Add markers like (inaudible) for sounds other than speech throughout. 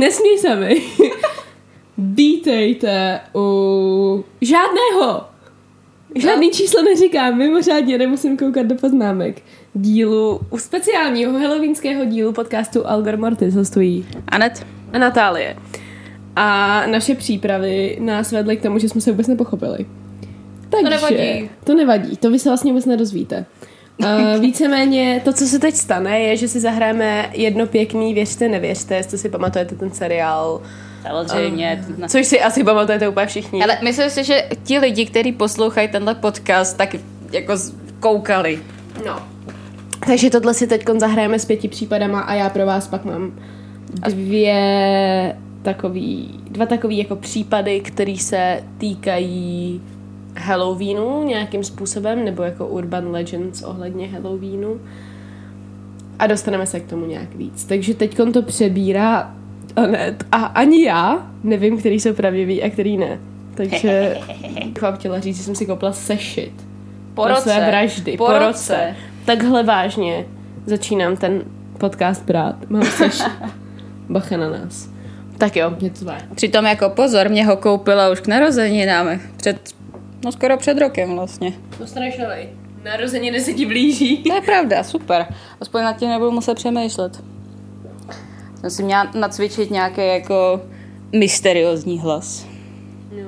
Nesmí se mi. (laughs) Vítejte u žádného. Žádný číslo neříkám, mimořádně nemusím koukat do poznámek. Dílu, u speciálního halloweenského dílu podcastu Algor Mortis hostují Anet. a Natálie. A naše přípravy nás vedly k tomu, že jsme se vůbec nepochopili. Takže, nevadí. To nevadí, to vy se vlastně vůbec nedozvíte. Uh, víceméně to, co se teď stane, je, že si zahráme jedno pěkný Věřte, nevěřte, jestli si pamatujete ten seriál. Samozřejmě. Uh, což si asi pamatujete úplně všichni. Ale myslím si, že ti lidi, kteří poslouchají tenhle podcast, tak jako koukali. No. Takže tohle si teď zahrajeme s pěti případama a já pro vás pak mám dvě takový, dva takový jako případy, které se týkají Halloweenu nějakým způsobem, nebo jako urban legends ohledně Halloweenu. A dostaneme se k tomu nějak víc. Takže teď to přebírá Anet a ani já nevím, který jsou pravdivý a který ne. Takže (laughs) bych vám chtěla říct, že jsem si koupila sešit Po roce. své vraždy. Po roce. Takhle vážně začínám ten podcast brát. Mám seš (laughs) bacha na nás. Tak jo, něco. Přitom jako pozor, mě ho koupila už k narozeninám. Před, no skoro před rokem vlastně. Dostaneš novej. Narozeniny se ti blíží. (laughs) To je pravda, super. Aspoň nad tím nebudu muset přemýšlet. Jsem si měla nacvičit nějaký jako mysteriózní hlas. Jo.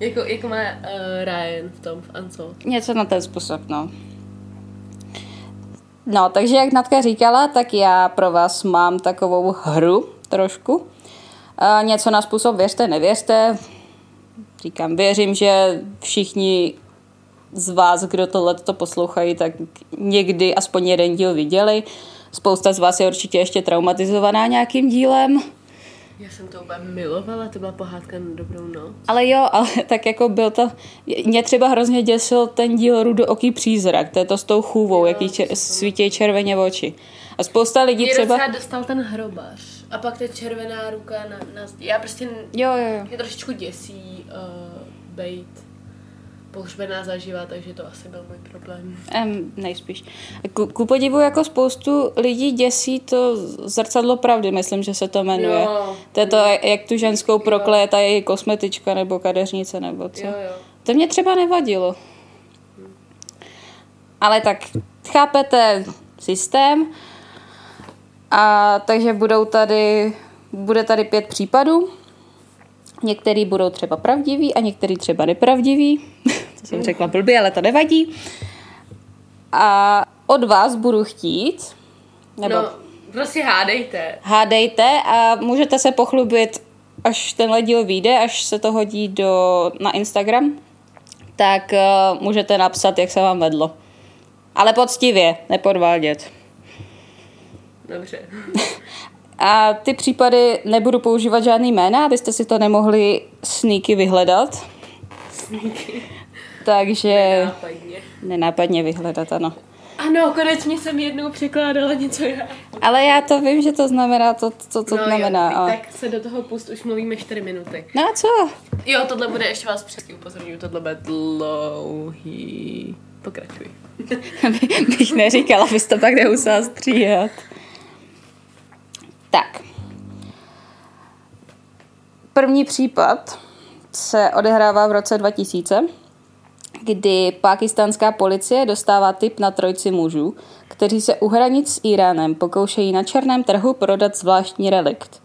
jako, jako má uh, Ryan v tom, v Ansel. Něco na ten způsob, no. No, takže jak Natka říkala, tak já pro vás mám takovou hru trošku. A něco na způsob věřte, nevěřte. Říkám, věřím, že všichni z vás, kdo tohle to poslouchají, tak někdy aspoň jeden díl viděli. Spousta z vás je určitě ještě traumatizovaná nějakým dílem. Já jsem to úplně milovala, to byla pohádka na dobrou noc. Ale jo, ale (laughs) tak jako byl to... Mě třeba hrozně děsil ten díl Rudooký přízrak, to je to s tou chůvou, jaký čer, svítí červeně v oči. A spousta lidí Mě třeba... docela dostal ten hrobař. A pak ta červená ruka na, na zdi. Já prostě Jo, jo, jo. mě trošičku děsí uh, bejt pohřbená zaživa, takže to asi byl můj problém. Um, nejspíš. Ku, ku podivu jako spoustu lidí děsí to zrcadlo pravdy, myslím, že se to jmenuje. Jo. To je to, jak tu ženskou prokleje ta její kosmetička nebo kadeřnice nebo co. Jo, jo. To mě třeba nevadilo. Ale tak chápete systém. A takže budou tady, bude tady pět případů. Některý budou třeba pravdiví a některý třeba nepravdiví. (laughs) to jsem řekla blbě, ale to nevadí. A od vás budu chtít, nebo No, prostě hádejte. hádejte a můžete se pochlubit, až tenhle díl vyjde, až se to hodí do, na Instagram, tak uh, můžete napsat, jak se vám vedlo. Ale poctivě, nepodvádět. Dobře. (laughs) A ty případy nebudu používat žádný jména, abyste si to nemohli sneaky vyhledat. Takže Nápadně. nenápadně vyhledat, ano. Ano, konečně jsem jednou překládala něco já. Ale já to vím, že to znamená to, co to no, znamená. Jo, ale... tak se do toho pust, už mluvíme 4 minuty. No a co? Jo, tohle bude, ještě vás přesně upozorňuji, tohle bude dlouhý. Pokračuj. (laughs) bych neříkala, abys to pak nemusela stříhat. Tak. První případ se odehrává v roce 2000, kdy pakistánská policie dostává tip na trojci mužů, kteří se u hranic s Iránem pokoušejí na černém trhu prodat zvláštní relikt.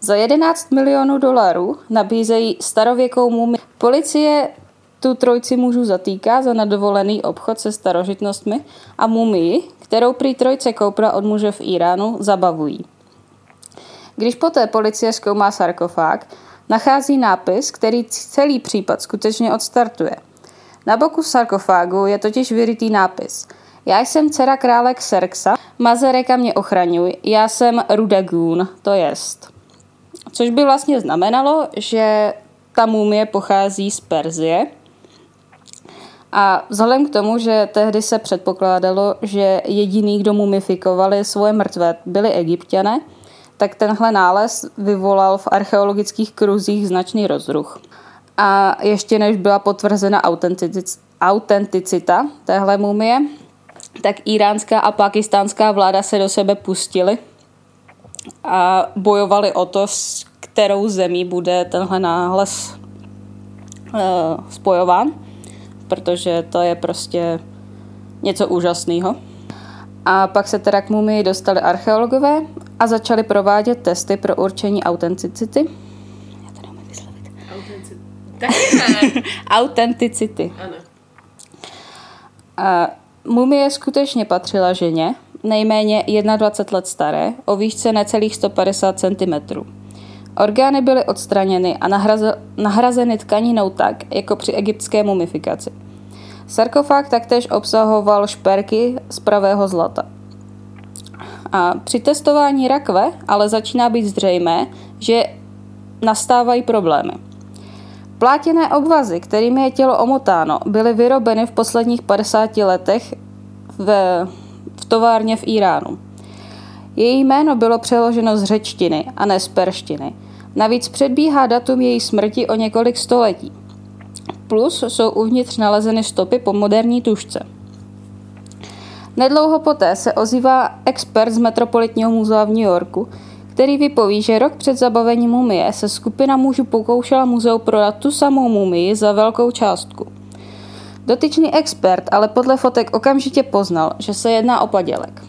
Za 11 milionů dolarů nabízejí starověkou mumii. Policie tu trojici mužů zatýká za nedovolený obchod se starožitnostmi a mumii, kterou prý trojce koupila od muže v Iránu, zabavují. Když poté policie zkoumá sarkofág, nachází nápis, který celý případ skutečně odstartuje. Na boku sarkofágu je totiž vyrytý nápis. Já jsem dcera krále Xerxa, Mazareka mě ochraňuj, já jsem Rudagun, to jest. Což by vlastně znamenalo, že ta mumie pochází z Perzie. A vzhledem k tomu, že tehdy se předpokládalo, že jediný, kdo mumifikovali svoje mrtvé, byli egyptiané, tak tenhle nález vyvolal v archeologických kruzích značný rozruch. A ještě než byla potvrzena autentic- autenticita téhle mumie, tak iránská a pakistánská vláda se do sebe pustily a bojovali o to, s kterou zemí bude tenhle nález uh, spojován, protože to je prostě něco úžasného. A pak se teda k mumii dostali archeologové a začali provádět testy pro určení autenticity. Já to neumím vyslovit. Autenticity. Taky (laughs) ne. Autenticity. Ano. A mumie skutečně patřila ženě, nejméně 21 let staré, o výšce necelých 150 cm. Orgány byly odstraněny a nahraze- nahrazeny tkaninou tak, jako při egyptské mumifikaci. Sarkofág taktéž obsahoval šperky z pravého zlata. A při testování rakve ale začíná být zřejmé, že nastávají problémy. Plátěné obvazy, kterými je tělo omotáno, byly vyrobeny v posledních 50 letech v, v továrně v Iránu. Její jméno bylo přeloženo z řečtiny a ne z perštiny. Navíc předbíhá datum její smrti o několik století. Plus jsou uvnitř nalezeny stopy po moderní tušce. Nedlouho poté se ozývá expert z Metropolitního muzea v New Yorku, který vypoví, že rok před zabavením mumie se skupina mužů pokoušela muzeu prodat tu samou mumii za velkou částku. Dotyčný expert ale podle fotek okamžitě poznal, že se jedná o padělek.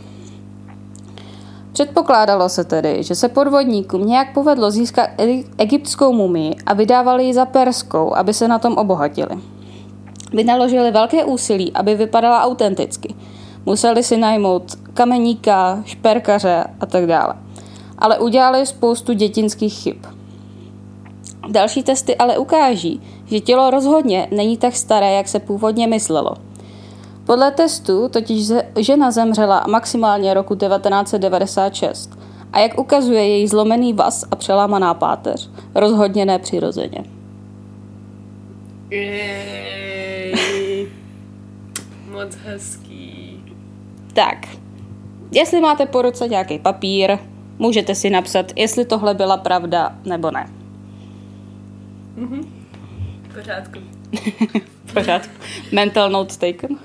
Předpokládalo se tedy, že se podvodníkům nějak povedlo získat egyptskou mumii a vydávali ji za perskou, aby se na tom obohatili. Vynaložili velké úsilí, aby vypadala autenticky. Museli si najmout kameníka, šperkaře a tak dále. Ale udělali spoustu dětinských chyb. Další testy ale ukáží, že tělo rozhodně není tak staré, jak se původně myslelo. Podle testů totiž žena zemřela maximálně roku 1996 a jak ukazuje její zlomený vaz a přelámaná páteř, rozhodně nepřirozeně. Jej. (laughs) Moc hezký. Tak, jestli máte po ruce nějaký papír, můžete si napsat, jestli tohle byla pravda nebo ne. V pořádku. (laughs) Pořád. Mental note taken.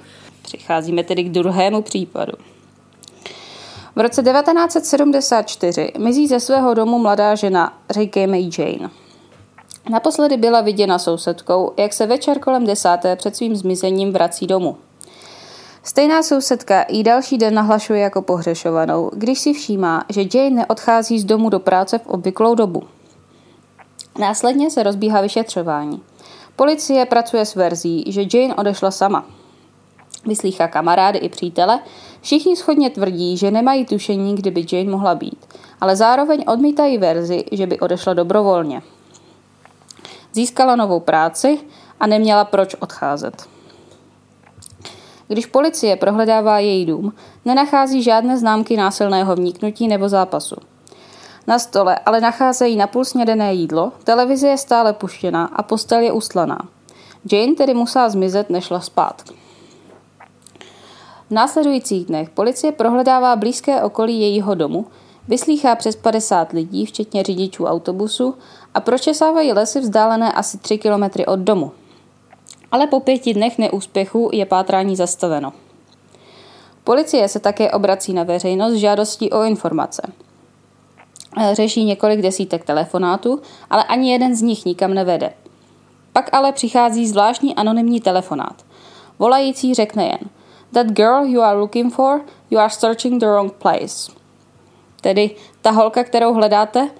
Přicházíme tedy k druhému případu. V roce 1974 mizí ze svého domu mladá žena, říkejme jí Jane. Naposledy byla viděna sousedkou, jak se večer kolem desáté před svým zmizením vrací domů. Stejná sousedka jí další den nahlašuje jako pohřešovanou, když si všímá, že Jane neodchází z domu do práce v obvyklou dobu. Následně se rozbíhá vyšetřování. Policie pracuje s verzí, že Jane odešla sama. Vyslýchá kamarády i přítele, všichni schodně tvrdí, že nemají tušení, kde by Jane mohla být, ale zároveň odmítají verzi, že by odešla dobrovolně. Získala novou práci a neměla proč odcházet. Když policie prohledává její dům, nenachází žádné známky násilného vniknutí nebo zápasu. Na stole ale nacházejí napůl snědené jídlo, televize je stále puštěná a postel je ustlaná. Jane tedy musela zmizet, než šla spát. V následujících dnech policie prohledává blízké okolí jejího domu, vyslýchá přes 50 lidí, včetně řidičů autobusu a pročesávají lesy vzdálené asi 3 kilometry od domu. Ale po pěti dnech neúspěchu je pátrání zastaveno. Policie se také obrací na veřejnost s žádostí o informace. Řeší několik desítek telefonátů, ale ani jeden z nich nikam nevede. Pak ale přichází zvláštní anonymní telefonát. Volající řekne jen That girl you are looking for, you are searching the wrong place. Tedy ta holka, kterou hledáte,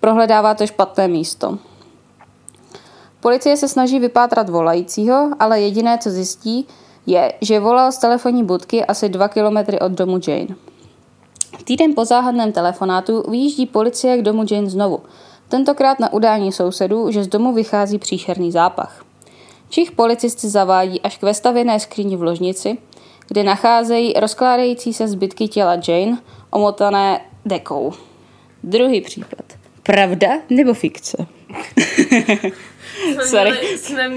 prohledává to špatné místo. Policie se snaží vypátrat volajícího, ale jediné, co zjistí, je, že volal z telefonní budky asi dva kilometry od domu Jane. Týden po záhadném telefonátu vyjíždí policie k domu Jane znovu. Tentokrát na udání sousedů, že z domu vychází příšerný zápach. Čich policisty zavádí až k vestavěné skříni v ložnici, kde nacházejí rozkládající se zbytky těla Jane, omotané dekou. Druhý případ. Pravda nebo fikce? (laughs) Jsme Sorry. měli- Jsme,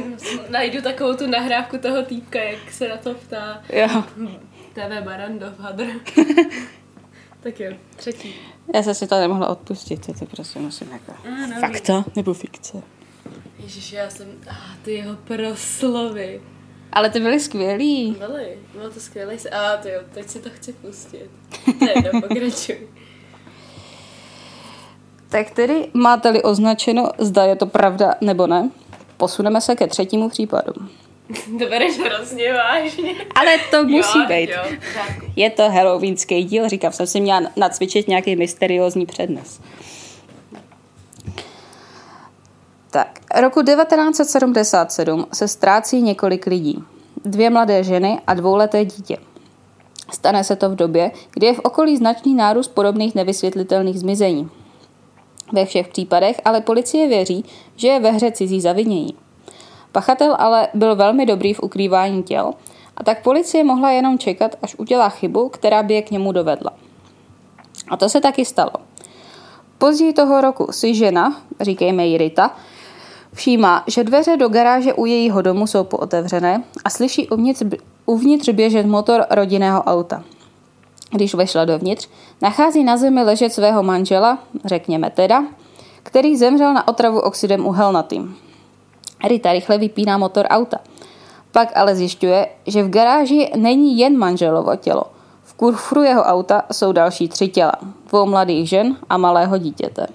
najdu takovou tu nahrávku toho týpka, jak se na to ptá Jo. TV Barandov Hadr. (laughs) tak jo, třetí. Já jsem si to nemohla odpustit, to prostě musím jako... Ano. Fakta nebo fikce? Ježiš, já jsem... Ah, ty jeho proslovy. Ale ty byly skvělý. Byly, bylo to skvělé. A ah, ty jo, teď si to chci pustit. To je jedno, pokračuj. (laughs) Tak tedy máte-li označeno, zda je to pravda nebo ne, posuneme se ke třetímu případu. To bereš hrozně vážně. Ale to musí jo, být. Jo, Je to halloweenský díl, říkám, jsem si měla nacvičit nějaký mysteriózní přednes. Tak, roku 1977 se ztrácí několik lidí. Dvě mladé ženy a dvouleté dítě. Stane se to v době, kdy je v okolí značný nárůst podobných nevysvětlitelných zmizení. Ve všech případech ale policie věří, že je ve hře cizí zavinění. Pachatel ale byl velmi dobrý v ukrývání těl a tak policie mohla jenom čekat, až udělá chybu, která by je k němu dovedla. A to se taky stalo. Později toho roku si žena, říkejme ji Rita, všímá, že dveře do garáže u jejího domu jsou pootevřené a slyší uvnitř, uvnitř běžet motor rodinného auta. Když vešla dovnitř, nachází na zemi ležet svého manžela, řekněme teda, který zemřel na otravu oxidem uhelnatým. Rita rychle vypíná motor auta. Pak ale zjišťuje, že v garáži není jen manželovo tělo. V kufru jeho auta jsou další tři těla. Dvou mladých žen a malého dítěte.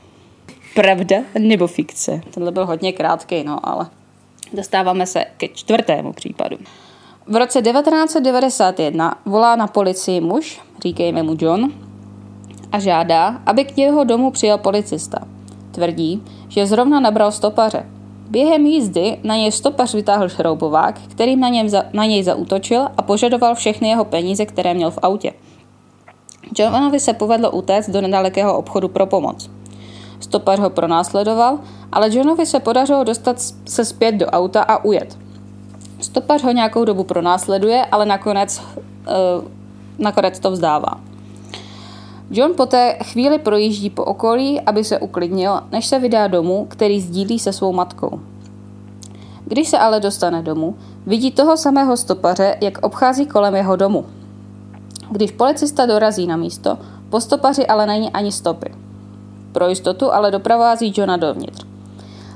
Pravda nebo fikce? Tenhle byl hodně krátký, no, ale dostáváme se ke čtvrtému případu. V roce 1991 volá na policii muž, říkejme mu John, a žádá, aby k jeho domu přijel policista. Tvrdí, že zrovna nabral stopaře. Během jízdy na něj stopař vytáhl šroubovák, kterým na, něm za, na něj zautočil a požadoval všechny jeho peníze, které měl v autě. Johnovi se povedlo utéct do nedalekého obchodu pro pomoc. Stopař ho pronásledoval, ale Johnovi se podařilo dostat se zpět do auta a ujet. Stopař ho nějakou dobu pronásleduje, ale nakonec, uh, nakonec to vzdává. John poté chvíli projíždí po okolí, aby se uklidnil, než se vydá domů, který sdílí se svou matkou. Když se ale dostane domů, vidí toho samého stopaře, jak obchází kolem jeho domu. Když policista dorazí na místo, po stopaři ale není ani stopy. Pro jistotu ale doprovází Johna dovnitř.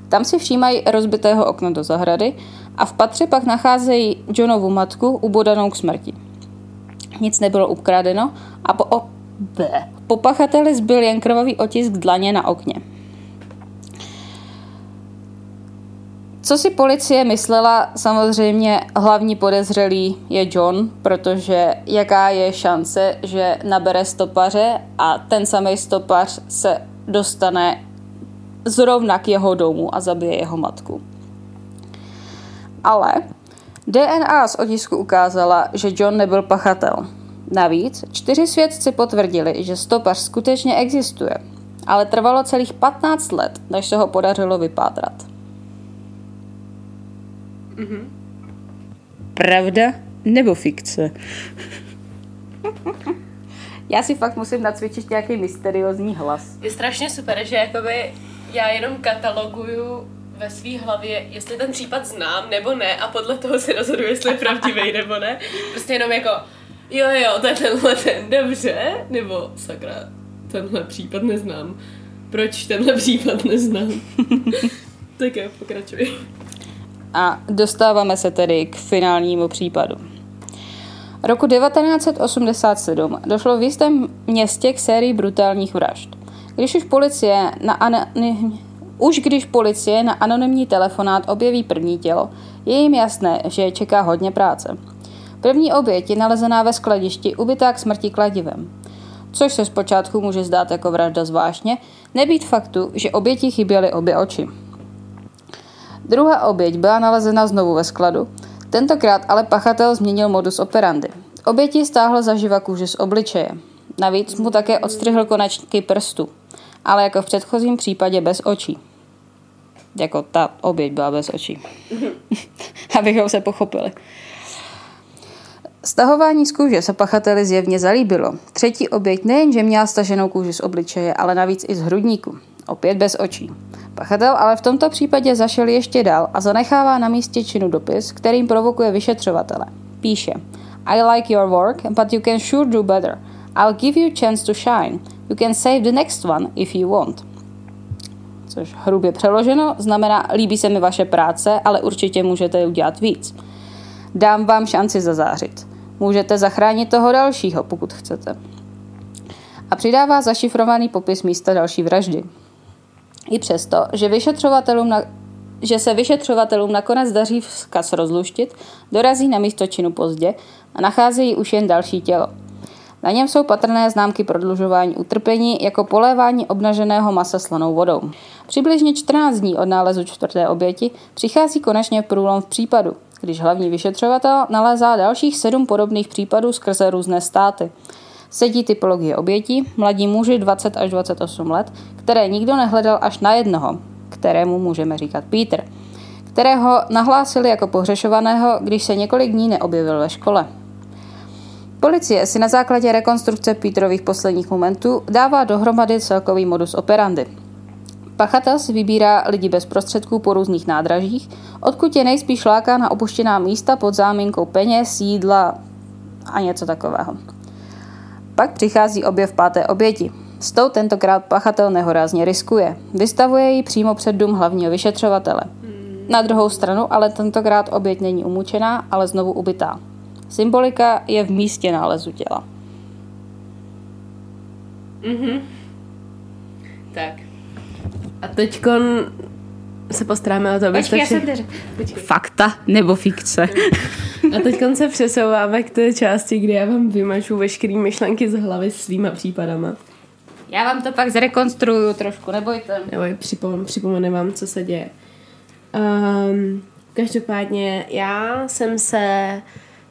Tam si všímají rozbitého okna do zahrady a v patře pak nacházejí Johnovu matku ubodanou k smrti. Nic nebylo ukradeno a po, o, po pachateli zbyl jen krvavý otisk dlaně na okně. Co si policie myslela, samozřejmě hlavní podezřelý je John, protože jaká je šance, že nabere stopaře a ten samý stopař se dostane zrovna k jeho domu a zabije jeho matku. Ale DNA z otisku ukázala, že John nebyl pachatel. Navíc čtyři svědci potvrdili, že stopař skutečně existuje, ale trvalo celých 15 let, než se ho podařilo vypátrat. Mm-hmm. Pravda nebo fikce? (laughs) Já si fakt musím nacvičit nějaký mysteriózní hlas. Je strašně super, že jakoby já jenom kataloguju ve své hlavě, jestli ten případ znám nebo ne a podle toho si rozhoduji, jestli je pravdivý nebo ne. (laughs) Prostě jenom jako, jo jo, to je tenhle ten, dobře, nebo sakra, tenhle případ neznám. Proč tenhle případ neznám? (laughs) tak jo, pokračuj. A dostáváme se tedy k finálnímu případu. Roku 1987 došlo v jistém městě k sérii brutálních vražd. Když už policie na an- už když policie na anonymní telefonát objeví první tělo, je jim jasné, že je čeká hodně práce. První oběť je nalezená ve skladišti, ubytá k smrti kladivem. Což se zpočátku může zdát jako vražda zvláštně, nebýt faktu, že oběti chyběly obě oči. Druhá oběť byla nalezena znovu ve skladu, tentokrát ale pachatel změnil modus operandi. Oběti stáhl zaživa kůži z obličeje. Navíc mu také odstřihl konečky prstu, ale jako v předchozím případě bez očí. Jako ta oběť byla bez očí. (laughs) Abychom se pochopili. Stahování z kůže se pachateli zjevně zalíbilo. Třetí oběť nejenže měla staženou kůži z obličeje, ale navíc i z hrudníku. Opět bez očí. Pachatel ale v tomto případě zašel ještě dál a zanechává na místě činu dopis, kterým provokuje vyšetřovatele. Píše I like your work, but you can sure do better. I'll give you chance to shine. You can save the next one if you want. Což hrubě přeloženo znamená, líbí se mi vaše práce, ale určitě můžete udělat víc. Dám vám šanci zazářit. Můžete zachránit toho dalšího, pokud chcete. A přidává zašifrovaný popis místa další vraždy. I přesto, že, vyšetřovatelům na, že se vyšetřovatelům nakonec daří vzkaz rozluštit, dorazí na místo činu pozdě a nacházejí už jen další tělo. Na něm jsou patrné známky prodlužování utrpení jako polévání obnaženého masa slanou vodou. Přibližně 14 dní od nálezu čtvrté oběti přichází konečně průlom v případu, když hlavní vyšetřovatel nalézá dalších sedm podobných případů skrze různé státy. Sedí typologie obětí, mladí muži 20 až 28 let, které nikdo nehledal až na jednoho, kterému můžeme říkat Peter, kterého nahlásili jako pohřešovaného, když se několik dní neobjevil ve škole. Policie si na základě rekonstrukce Petrových posledních momentů dává dohromady celkový modus operandi. Pachatel si vybírá lidi bez prostředků po různých nádražích, odkud je nejspíš láká na opuštěná místa pod záminkou peněz, jídla a něco takového. Pak přichází objev páté oběti. S tou tentokrát pachatel nehorázně riskuje. Vystavuje ji přímo před dům hlavního vyšetřovatele. Na druhou stranu ale tentokrát oběť není umučená, ale znovu ubytá. Symbolika je v místě nálezu těla. Mhm. Tak. A teďkon se postaráme o to, abyste Počkej, já vši- jsem to Fakta nebo fikce? (laughs) A teď se přesouváme k té části, kdy já vám vymažu veškeré myšlenky z hlavy svýma případama. Já vám to pak zrekonstruju trošku, nebojte. Nebo připom- připomenu vám, co se děje. Um, každopádně já jsem se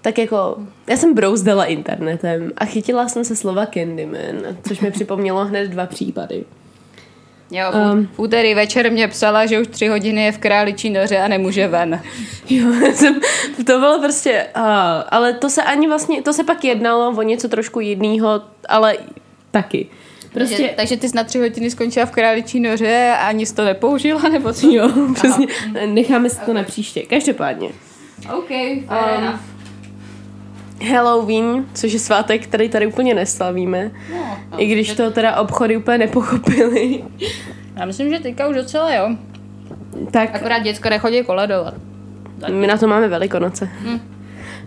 tak jako, já jsem brouzdala internetem a chytila jsem se slova Candyman, což mi připomnělo hned dva případy. Jo, um, v úterý večer mě psala, že už tři hodiny je v králičí noře a nemůže ven. (laughs) Jo, jsem, to bylo prostě, uh, ale to se ani vlastně, to se pak jednalo o něco trošku jiného, ale taky. Prostě... Takže, takže ty jsi na tři hodiny skončila v králičí noře a ani jsi to nepoužila, nebo co? jo, přesně, necháme si to na příště. Každopádně, OK, Um, Halloween, což je svátek, který tady úplně neslavíme, no, i když to teda obchody úplně nepochopili, Já myslím, že teďka už docela jo. tak Akorát děcko nechodí koledovat. my na to máme velikonoce. Hm.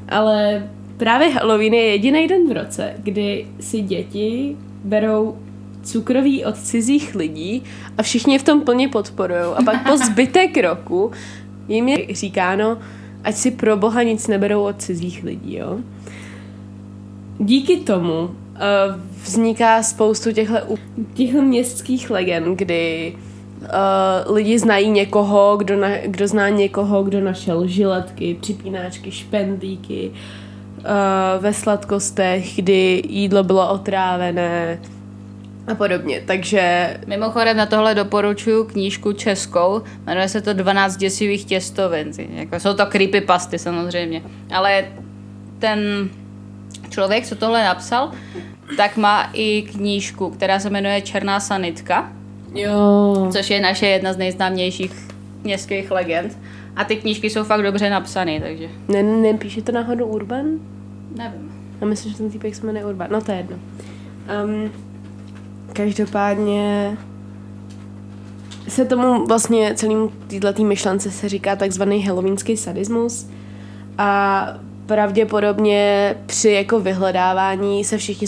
Ale právě Halloween je jediný den v roce, kdy si děti berou cukroví od cizích lidí a všichni je v tom plně podporují. A pak po (laughs) zbytek roku jim je říkáno, ať si pro boha nic neberou od cizích lidí, jo. Díky tomu uh, vzniká spoustu těchto, těchto městských legend, kdy uh, lidi znají někoho, kdo, na, kdo zná někoho, kdo našel žiletky, připínáčky, špendlíky uh, ve sladkostech, kdy jídlo bylo otrávené a podobně. Takže Mimochodem na tohle doporučuji knížku českou, jmenuje se to 12 děsivých těstovin. Jako jsou to creepypasty samozřejmě, ale ten člověk, co tohle napsal, tak má i knížku, která se jmenuje Černá sanitka, jo, což je naše jedna z nejznámějších městských legend. A ty knížky jsou fakt dobře napsané, takže ne, nepíše to náhodou Urban? nevím. Já myslím, že ten týpek se jmenuje Urban. No to je jedno. Um, každopádně se tomu vlastně celému této myšlence se říká takzvaný halloweenský sadismus a pravděpodobně při jako vyhledávání se všichni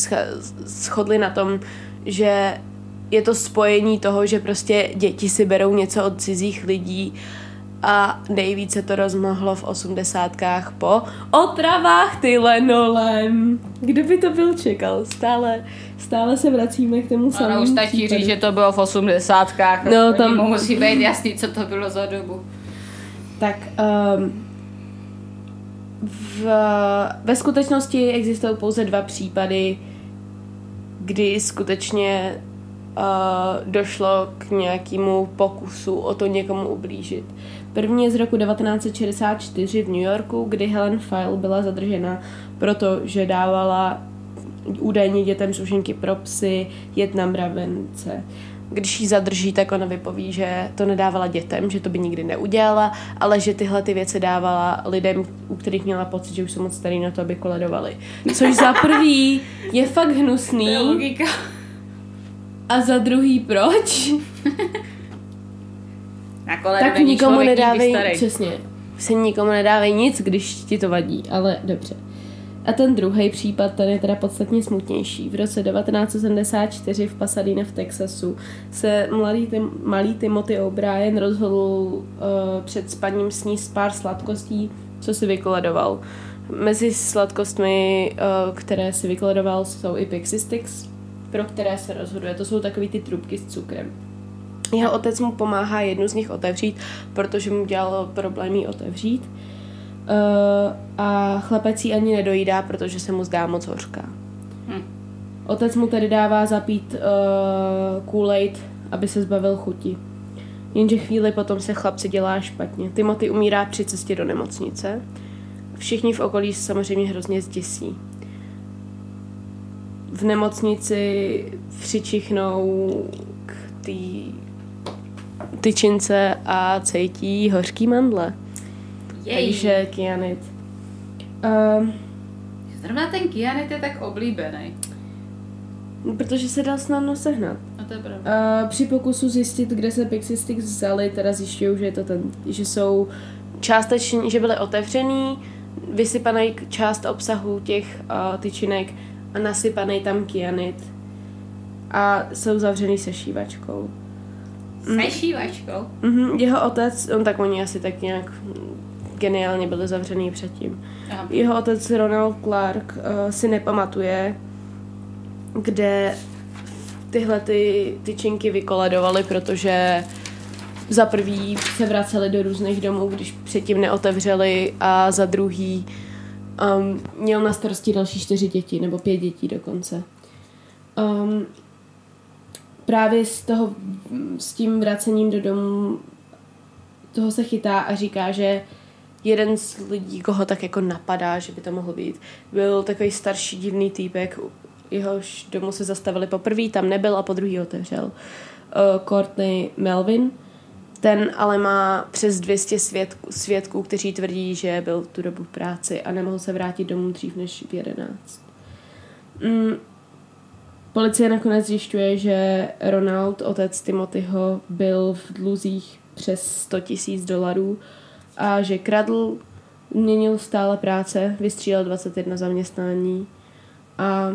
shodli na tom, že je to spojení toho, že prostě děti si berou něco od cizích lidí a nejvíce to rozmohlo v osmdesátkách po otravách Tylenolem. Kdo by to byl čekal? Stále, stále se vracíme k tomu samému Ano, už stačí říct, že to bylo v osmdesátkách. No, tam- mu musí být jasný, co to bylo za dobu. Tak um, v, ve skutečnosti existují pouze dva případy, kdy skutečně uh, došlo k nějakému pokusu o to někomu ublížit. První je z roku 1964 v New Yorku, kdy Helen File byla zadržena, protože dávala údajně dětem sušenky pro psy, jet na mravence. Když ji zadrží, tak ona vypoví, že to nedávala dětem, že to by nikdy neudělala, ale že tyhle ty věci dávala lidem, u kterých měla pocit, že už jsou moc starý na to, aby koledovali. Což za prvý je fakt hnusný. logika. A za druhý proč? Na kole tak nikomu nedávej, přesně, se nikomu nedávej nic, když ti to vadí, ale dobře. A ten druhý případ, ten je teda podstatně smutnější. V roce 1974 v Pasadena v Texasu se mladý Tim, malý Timothy O'Brien rozhodl uh, před spaním sníst pár sladkostí, co si vykoledoval. Mezi sladkostmi, uh, které si vykoledoval, jsou i Pixie Sticks, pro které se rozhoduje. To jsou takové ty trubky s cukrem. Jeho otec mu pomáhá jednu z nich otevřít, protože mu dělalo problémy otevřít. Uh, a chlapec ji ani nedojídá, protože se mu zdá moc hořká. Hm. Otec mu tedy dává zapít uh, Kool-Aid, aby se zbavil chuti. Jenže chvíli potom se chlapci dělá špatně. Timothy umírá při cestě do nemocnice. Všichni v okolí se samozřejmě hrozně zděsí. V nemocnici přičichnou k té tyčince a cejtí hořký mandle. Jej. Takže kyanit. Um, Zrovna ten kyanit je tak oblíbený. Protože se dá snadno sehnat. A to je pravda. Uh, při pokusu zjistit, kde se Pixie Sticks vzali, teda zjišťují, že je to ten, že jsou částečně, že byly otevřený, vysypaný část obsahu těch uh, tyčinek a nasypaný tam kyanit. A jsou zavřený se šívačkou. Se šívačkou? Mm-hmm, jeho otec, on tak oni asi tak nějak geniálně byly zavřený předtím. Aha. Jeho otec Ronald Clark uh, si nepamatuje, kde tyhle ty tyčinky vykoledovaly, protože za prvý se vraceli do různých domů, když předtím neotevřeli a za druhý um, měl na starosti další čtyři děti, nebo pět dětí dokonce. Um, právě z toho, s tím vracením do domu toho se chytá a říká, že jeden z lidí, koho tak jako napadá, že by to mohl být, byl takový starší divný týpek, jehož domu se zastavili poprvé, tam nebyl a po druhý otevřel. Uh, Courtney Melvin, ten ale má přes 200 svědků, svědků, kteří tvrdí, že byl tu dobu v práci a nemohl se vrátit domů dřív než v 11. Mm, policie nakonec zjišťuje, že Ronald, otec Timothyho, byl v dluzích přes 100 tisíc dolarů a že kradl, měnil stále práce, vystřílel 21 zaměstnání a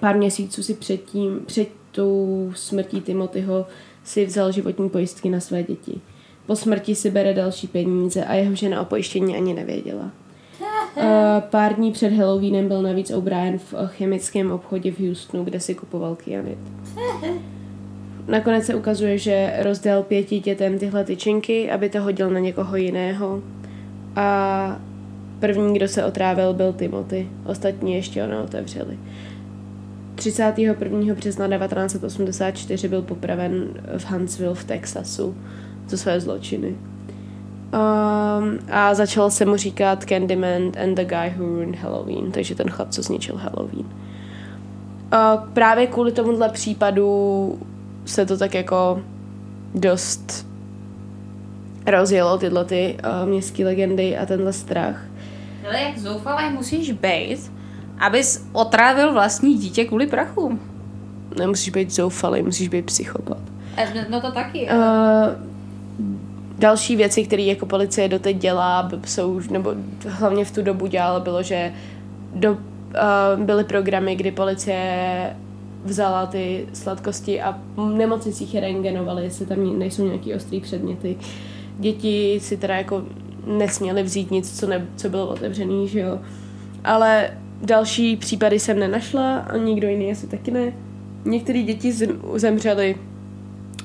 pár měsíců si předtím, před tou smrtí Timothyho si vzal životní pojistky na své děti. Po smrti si bere další peníze a jeho žena o pojištění ani nevěděla. (laughs) Pár dní před Halloweenem byl navíc O'Brien v chemickém obchodě v Houstonu, kde si kupoval kyanit. (laughs) Nakonec se ukazuje, že rozdělal pěti dětem tyhle tyčinky, aby to hodil na někoho jiného. A první, kdo se otrávil, byl Timothy. Ostatní ještě ho neotevřeli. 31. března 1984 byl popraven v Huntsville v Texasu za své zločiny. Um, a začal se mu říkat Candyman and the guy who ruined Halloween, takže ten chlap, co zničil Halloween. Uh, právě kvůli tomuhle případu se to tak jako dost rozjelo tyhle ty uh, městské legendy a tenhle strach. Ale jak zoufalý musíš být, abys otrávil vlastní dítě kvůli prachu? Nemusíš být zoufalý, musíš být psychopat. E, no to taky. Uh, další věci, které jako policie doteď dělá, jsou, nebo hlavně v tu dobu dělala, bylo, že do, uh, byly programy, kdy policie vzala ty sladkosti a v nemocnicích je rengenovali, jestli tam nejsou nějaký ostrý předměty. Děti si teda jako nesměly vzít nic, co, ne, co bylo otevřený, že jo. Ale další případy jsem nenašla a nikdo jiný asi taky ne. Některé děti zemřely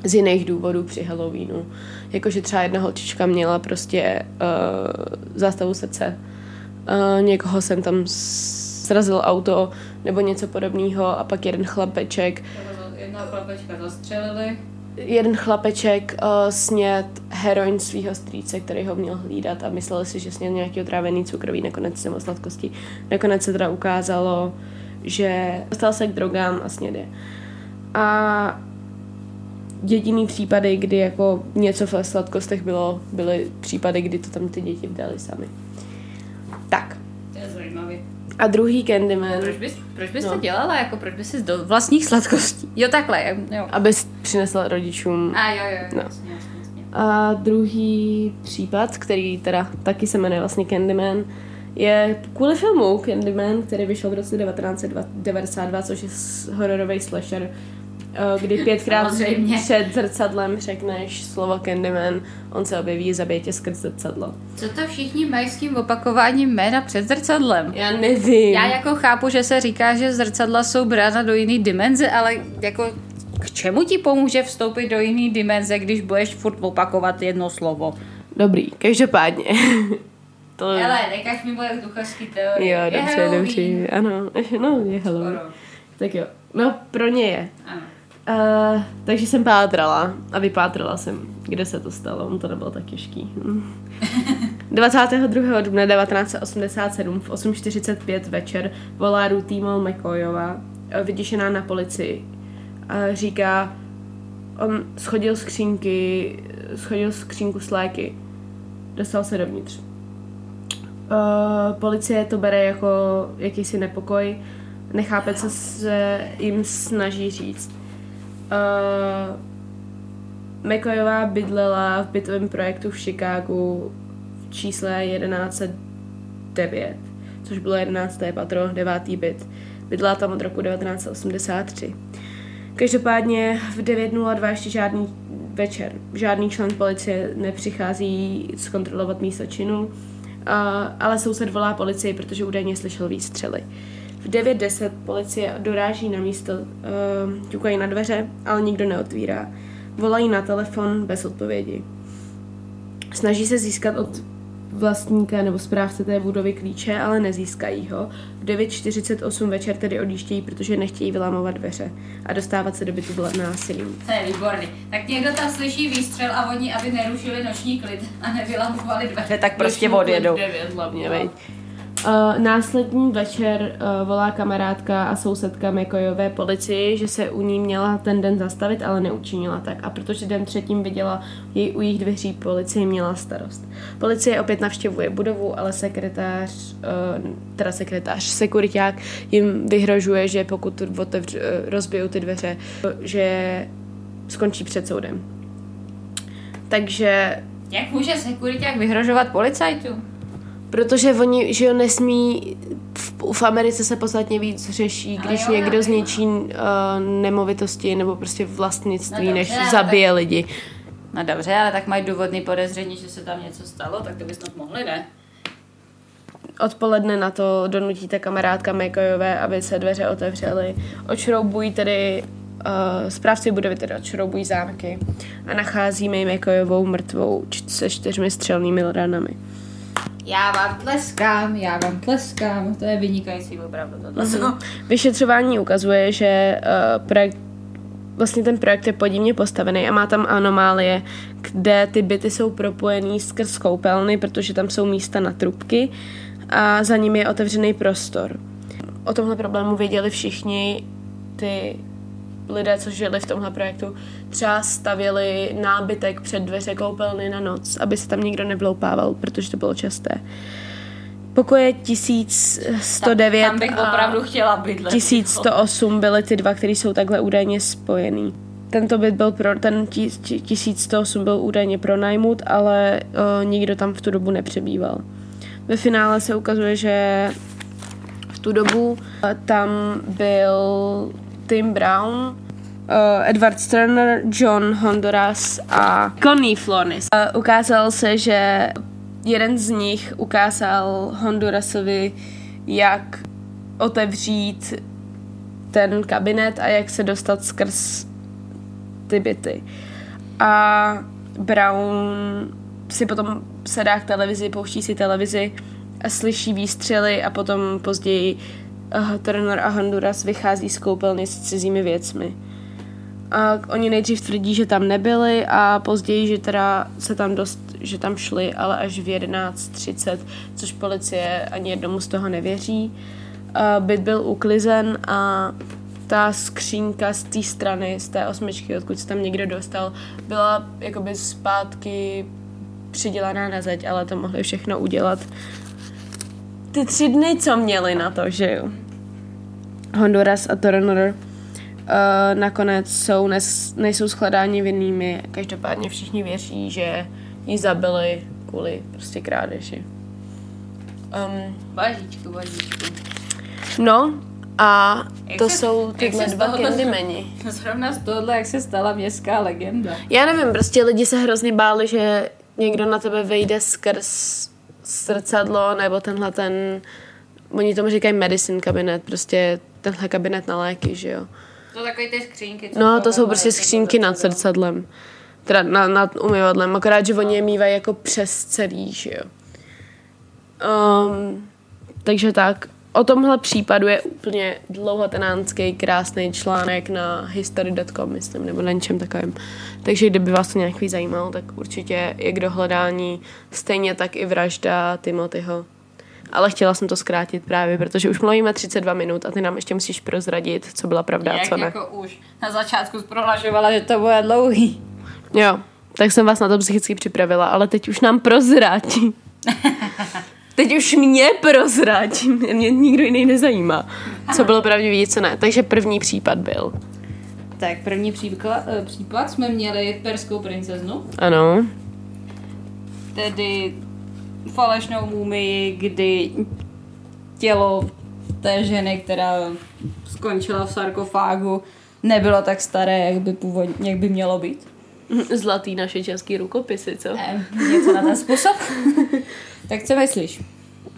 z jiných důvodů při Halloweenu. Jakože třeba jedna holčička měla prostě uh, zástavu srdce. Uh, někoho jsem tam srazil auto nebo něco podobného a pak jeden chlapeček. Jedna chlapečka zastřelili. Jeden chlapeček uh, sněd heroin svého strýce, který ho měl hlídat a myslel si, že sněd nějaký otrávený cukroví, nakonec jsem o sladkosti. Nakonec se teda ukázalo, že dostal se k drogám a snědě. A jediný případy, kdy jako něco v sladkostech bylo, byly případy, kdy to tam ty děti vdali sami. A druhý Candyman. Proč bys, proč bys no. to dělala? Jako proč bys do vlastních sladkostí? Jo, takhle, jo. Abys přinesla rodičům. A jo, jo, no. jasně, jasně, A druhý případ, který teda taky se jmenuje vlastně Candyman, je kvůli filmu Candyman, který vyšel v roce 1992, což je hororový slasher, kdy pětkrát Samozřejmě. před zrcadlem řekneš slovo Candyman, on se objeví, zabije tě skrz zrcadlo. Co to všichni mají s tím opakováním jména před zrcadlem? Já nevím. Já jako chápu, že se říká, že zrcadla jsou brána do jiné dimenze, ale jako k čemu ti pomůže vstoupit do jiné dimenze, když budeš furt opakovat jedno slovo? Dobrý, každopádně. (laughs) to... Hele, nekaž mi moje duchovský teorie. Jo, dobře, dobře. Ano, (laughs) no, je Halloween. Tak jo. No, pro ně je. Ano. Uh, takže jsem pátrala a vypátrala jsem, kde se to stalo. On to nebylo tak těžký. Hm. (laughs) 22. dubna 1987 v 8.45 večer volá Ruthie Mal McCoyová, eh, vyděšená na policii. A říká, on schodil skřínky, schodil skřínku s léky. Dostal se dovnitř. Uh, policie to bere jako jakýsi nepokoj, nechápe, co se jim snaží říct. Uh, McCoyová bydlela v bytovém projektu v Chicagu v čísle 1109, což bylo 11. patro, 9. byt. Bydlela tam od roku 1983. Každopádně v 9.02 ještě žádný večer. Žádný člen policie nepřichází zkontrolovat místo činu, a, ale soused volá policii, protože údajně slyšel výstřely. V 9.10 policie doráží na místo, uh, ťukají na dveře, ale nikdo neotvírá. Volají na telefon bez odpovědi. Snaží se získat od vlastníka nebo správce té budovy klíče, ale nezískají ho. V 9.48 večer tedy odjíždějí, protože nechtějí vylámovat dveře a dostávat se do bytu násilím. To je výborný. Tak někdo tam slyší výstřel a oni, aby nerušili noční klid a nevylamovali dveře, tak prostě odjedou. 9 hlavně, veď. Uh, následní večer uh, volá kamarádka a sousedka Mekojové policii, že se u ní měla ten den zastavit, ale neučinila tak. A protože den předtím viděla jej u jejich dveří, policie měla starost. Policie opět navštěvuje budovu, ale sekretář, uh, teda sekretář, sekuriták jim vyhrožuje, že pokud otevř, uh, rozbijou ty dveře, že skončí před soudem. Takže Jak může sekuriták vyhrožovat policajtům? Protože oni, že jo, nesmí, v, v Americe se podstatně víc řeší, Ale když jo, někdo jo, zničí uh, nemovitosti nebo prostě vlastnictví, No než dobře, ale zabije lidi. No dobře, ale tak mají důvodný podezření, že se tam něco stalo, tak to by snad mohli, ne? Odpoledne na to donutíte kamarádka Mekojové, aby se dveře otevřely. Odšroubují tedy, uh, správci budovy tedy odšroubují zámky a nachází May Mekojovou mrtvou se čtyřmi střelnými ranami. Já vám tleskám, já vám tleskám, to je vynikající opravdu tohle. Mhm. Vyšetřování ukazuje, že uh, projekt, vlastně ten projekt je podivně postavený a má tam anomálie, kde ty byty jsou propojený skrz koupelny, protože tam jsou místa na trubky a za nimi je otevřený prostor. O tomhle problému věděli všichni ty lidé, co žili v tomhle projektu, třeba stavěli nábytek před dveře koupelny na noc, aby se tam nikdo nevloupával, protože to bylo časté. Pokoje 1109 Tam bych a opravdu chtěla bydlet. 1108 byly ty dva, které jsou takhle údajně spojený. Tento byt byl pro, ten ti- ti- 1108 byl údajně pronajmut, ale uh, nikdo tam v tu dobu nepřebýval. Ve finále se ukazuje, že v tu dobu uh, tam byl Tim Brown, uh, Edward Sterner, John Honduras a Connie Flornis. Uh, ukázalo se, že jeden z nich ukázal Hondurasovi, jak otevřít ten kabinet a jak se dostat skrz ty byty. A Brown si potom sedá k televizi, pouští si televizi a slyší výstřely a potom později uh, Turner a Honduras vychází z koupelny s cizími věcmi. A oni nejdřív tvrdí, že tam nebyli a později, že teda se tam dost, že tam šli, ale až v 11.30, což policie ani jednomu z toho nevěří. A byt byl uklizen a ta skřínka z té strany, z té osmičky, odkud se tam někdo dostal, byla jakoby zpátky přidělaná na zeď, ale to mohli všechno udělat ty tři dny, co měli na to, že jo. Honduras a Turner uh, nakonec jsou, nes, nejsou shledáni vinnými, každopádně všichni věří, že ji zabili kvůli prostě krádeži. Um, Važičku, važičku. no a Jak to se- jsou tyhle dva Candymani. (laughs) Zrovna z tohohle, jak se stala městská legenda. Já nevím, prostě lidi se hrozně báli, že někdo na tebe vejde skrz srdcadlo, nebo tenhle ten, oni tomu říkají medicine kabinet, prostě tenhle kabinet na léky, že jo. To takový ty skřínky. co No, to takhle jsou prostě skřínky nad zrcadlo. srdcadlem. Teda na, nad umyvadlem, akorát, že oni je mývají jako přes celý, že jo. Um, takže tak. O tomhle případu je úplně dlouhotenánský krásný článek na history.com, myslím, nebo na něčem takovém. Takže kdyby vás to nějak zajímalo, tak určitě je k dohledání. Stejně tak i vražda Timothyho. Ale chtěla jsem to zkrátit právě, protože už mluvíme 32 minut a ty nám ještě musíš prozradit, co byla pravda a Jak co ne. jako už na začátku prohlašovala, že to bude dlouhý. Jo, tak jsem vás na to psychicky připravila, ale teď už nám prozrať. (laughs) Teď už mě prozrať. Mě nikdo jiný nezajímá, co bylo pravdivý, co ne. Takže první případ byl. Tak první příklad, eh, případ jsme měli perskou princeznu, Ano. tedy falešnou mumii, kdy tělo té ženy, která skončila v sarkofágu, nebylo tak staré, jak by, původně, jak by mělo být. Zlatý naše český rukopisy, co? Ne, něco na ten způsob. (laughs) tak co myslíš?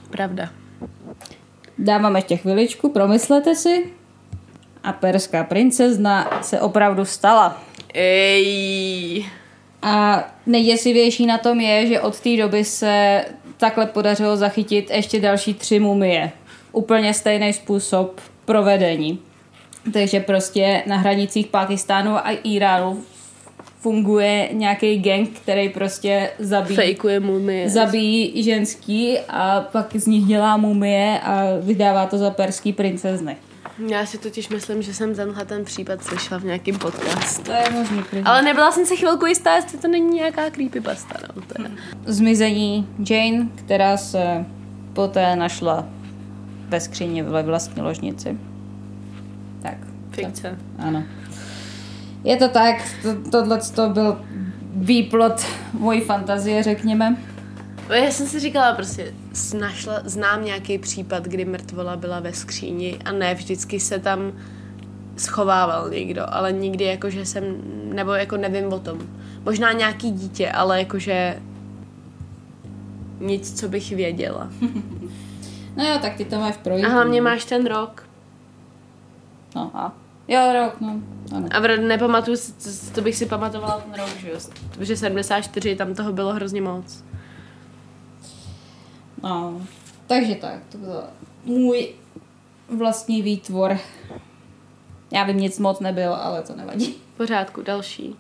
Pravda. Dávám ještě chviličku, promyslete si. A perská princezna se opravdu stala. Ej. A nejděsivější na tom je, že od té doby se takhle podařilo zachytit ještě další tři mumie. Úplně stejný způsob provedení. Takže prostě na hranicích Pakistánu a Iránu funguje nějaký gang, který prostě zabíjí, Fejkuje mumie. zabíjí ženský a pak z nich dělá mumie a vydává to za perský princezny. Já si totiž myslím, že jsem tenhle ten případ slyšela v nějakém podcastu. To je možný. Ale nebyla jsem si chvilku jistá, jestli to není nějaká creepypasta, no. Teda. Zmizení Jane, která se poté našla ve skříni ve vlastní ložnici. Tak. Fikce. Ano. Je to tak, to, tohle to byl výplot mojí fantazie, řekněme. Já jsem si říkala prostě, našla, znám nějaký případ, kdy mrtvola byla ve skříni a ne vždycky se tam schovával někdo, ale nikdy jako, že jsem, nebo jako nevím o tom. Možná nějaký dítě, ale jakože nic, co bych věděla. No jo, tak ty to máš projít. A hlavně máš ten rok. No a jo, rok, no. Ano. A nepamatuju, to bych si pamatovala ten rok, že jo. Protože 74, tam toho bylo hrozně moc. No. Takže tak, to byl můj vlastní výtvor. Já vím, nic moc nebyl, ale to nevadí. V pořádku, další.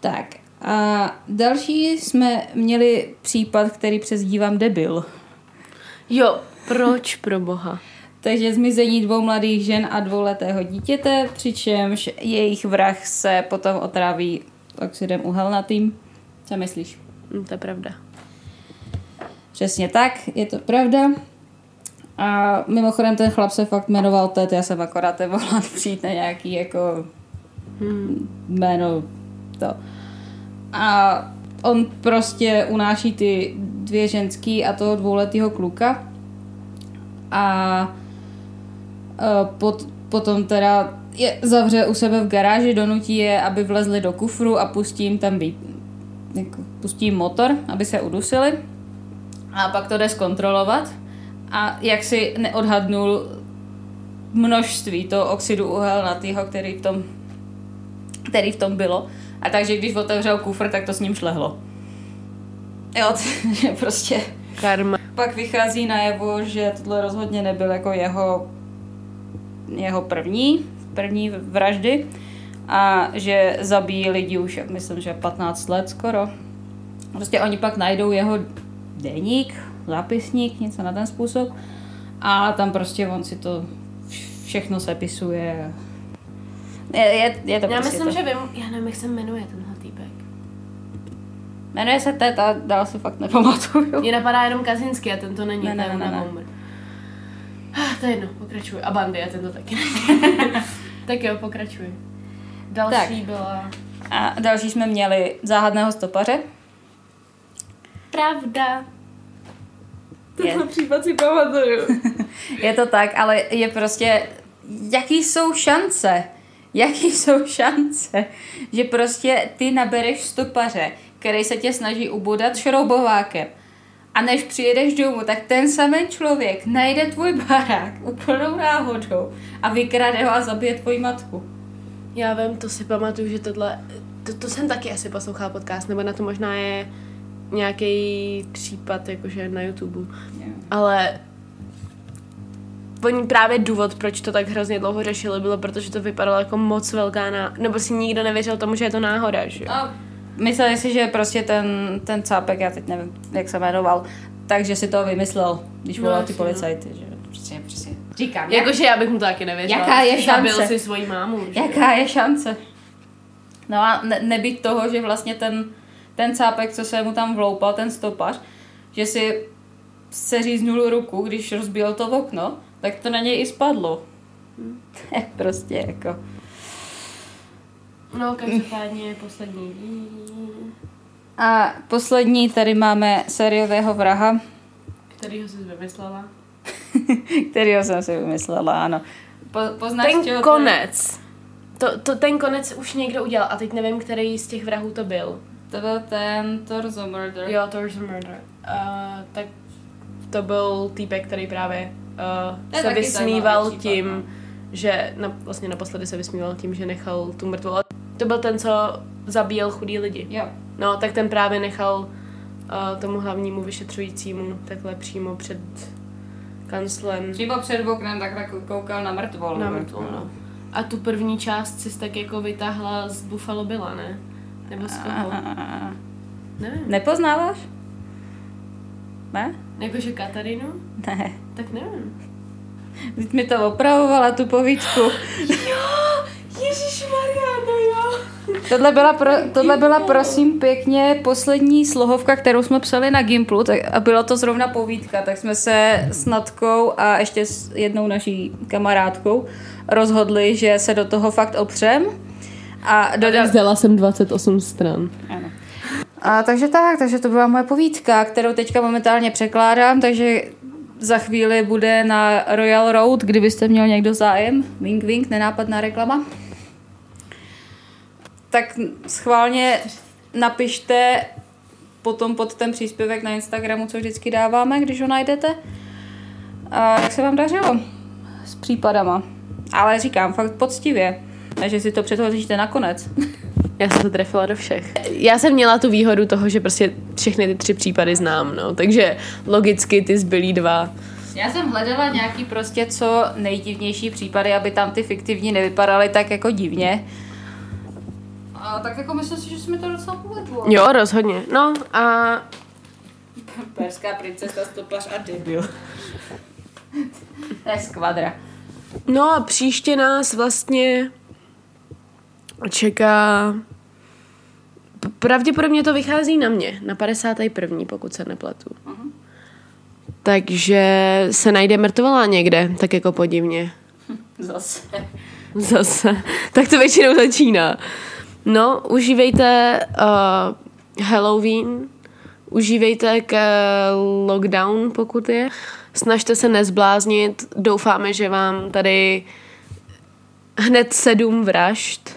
Tak a další jsme měli případ, který přezdívám debil. Jo, proč pro boha? Takže zmizení dvou mladých žen a dvouletého dítěte, přičemž jejich vrah se potom otráví oxidem uhelnatým. Co myslíš? Hm, to je pravda. Přesně tak, je to pravda. A mimochodem ten chlap se fakt jmenoval Ted, já jsem akorát volal (laughs) přijít na nějaký jako Hmm. jméno to. A on prostě unáší ty dvě ženský a toho dvouletého kluka. A e, pot, potom teda je zavře u sebe v garáži, donutí je, aby vlezli do kufru a pustí jim tam být, jako, pustí jim motor, aby se udusili. A pak to jde zkontrolovat. A jak si neodhadnul množství toho oxidu uhelnatého, který v tom který v tom bylo. A takže když otevřel kufr, tak to s ním šlehlo. Jo, (laughs) že prostě Karma. pak vychází najevo, že tohle rozhodně nebyl jako jeho, jeho první, první vraždy a že zabíjí lidi už, jak myslím, že 15 let skoro. Prostě oni pak najdou jeho deník, zápisník, něco na ten způsob a tam prostě on si to všechno sepisuje. Je, je, je to Já prostě myslím, to. že vím, já nevím, jak se jmenuje tenhle týpek. Jmenuje se Ted a dál si fakt nepamatuju. Mě napadá jenom Kazinský a ten to není, Ne, ne, ne, ne, Baumer. Ah, To je jedno, pokračuj. A Bandy a ten to taky (laughs) tak jo, pokračuj. Další Tak. byla... A další jsme měli záhadného stopaře. Pravda. Tenhle případ si pamatuju. (laughs) Je to tak, ale je prostě, jaký jsou šance, jaký jsou šance, že prostě ty nabereš stopaře, který se tě snaží ubodat šroubovákem. A než přijedeš domů, tak ten samý člověk najde tvůj barák úplnou náhodou a vykrade ho a zabije tvoji matku. Já vím, to si pamatuju, že tohle, to, to jsem taky asi poslouchala podcast, nebo na to možná je nějaký případ, jakože na YouTube. Ale oni právě důvod, proč to tak hrozně dlouho řešili, bylo protože to vypadalo jako moc velká ná... nebo si nikdo nevěřil tomu, že je to náhoda, že jo? A mysleli si, že prostě ten, ten cápek, já teď nevím, jak se jmenoval, takže si to vymyslel, když No, volal ty jasně, policajty, že prostě, prostě. Říkám, jak, Jakože já bych mu to taky nevěřila. Jaká je Zabil šance? si svoji mámu, že? jaká je šance? No a ne, nebyt toho, že vlastně ten, ten cápek, co se mu tam vloupal, ten stopař, že si se říznul ruku, když rozbíjel to okno, tak to na něj i spadlo. (laughs) To je prostě jako... No, každopádně poslední. A poslední tady máme sériového vraha, Kterýho jsi vymyslela? (laughs) kterýho jsem si vymyslela, ano. Po, poznáš, Ten konec. To, to, ten konec už někdo udělal a teď nevím, který z těch vrahů to byl. To byl ten Torso Murder. Jo, Torso Murder. Uh, tak to byl týpek, který právě uh, se vysmíval zajímavý případ, tím, no. že na, vlastně naposledy se vysmíval tím, že nechal tu mrtvou. ale To byl ten, co zabíjel chudý lidi. Jo. No, tak ten právě nechal uh, tomu hlavnímu vyšetřujícímu takhle přímo před kanclem Přímo před oknem takhle koukal na mrtvolu. na mrtvou, no. A tu první část si tak jako vytáhla z Buffalo Billa, ne? Nebo z koho? Ne? Nepoznáváš? Ne? Jakože Katarinu? Ne. Tak nevím. Teď mi to opravovala, tu povídku. Ježíš no jo. Tohle byla, pro, tohle byla prosím pěkně poslední slohovka, kterou jsme psali na Gimplu tak, a byla to zrovna povídka, tak jsme se s Natkou a ještě s jednou naší kamarádkou rozhodli, že se do toho fakt opřem a dodali, Vzdala jsem 28 stran. Ano. A takže tak, takže to byla moje povídka, kterou teďka momentálně překládám, takže za chvíli bude na Royal Road, kdybyste měl někdo zájem. Wink, wink, nenápadná reklama. Tak schválně napište potom pod ten příspěvek na Instagramu, co vždycky dáváme, když ho najdete. A jak se vám dařilo s případama. Ale říkám, fakt poctivě. Ne, že si to předhodíte nakonec. (laughs) Já jsem to trefila do všech. Já jsem měla tu výhodu toho, že prostě všechny ty tři případy znám, no. Takže logicky ty zbylí dva. Já jsem hledala nějaký prostě co nejdivnější případy, aby tam ty fiktivní nevypadaly tak jako divně. A tak jako myslím si, že mi to docela povedlo. Jo, rozhodně. No a Perská princesa, stopař a debil. (laughs) to je skvadra. No a příště nás vlastně čeká... Pravděpodobně to vychází na mě, na 51. pokud se nepletu. Takže se najde mrtvolá někde, tak jako podivně. (laughs) Zase. Zase. Tak to většinou začíná. No, užívejte uh, Halloween, užívejte k lockdown, pokud je. Snažte se nezbláznit. Doufáme, že vám tady hned sedm vražd,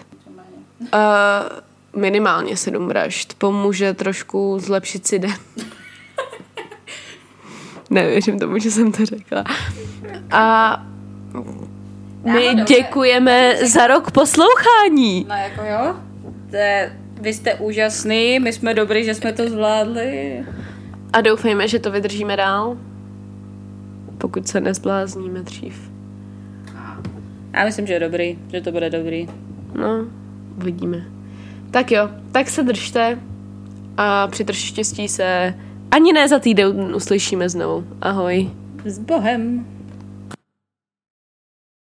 uh, minimálně sedm vražd, pomůže trošku zlepšit si den. (laughs) Nevěřím tomu, že jsem to řekla. A my Náhodou, děkujeme za rok poslouchání. No jako jo. To je, vy jste úžasný, my jsme dobrý, že jsme to zvládli. A doufejme, že to vydržíme dál, pokud se nezblázníme dřív. Já myslím, že je dobrý, že to bude dobrý. No, uvidíme. Tak jo, tak se držte a při štěstí se ani ne za týden uslyšíme znovu. Ahoj. S Bohem.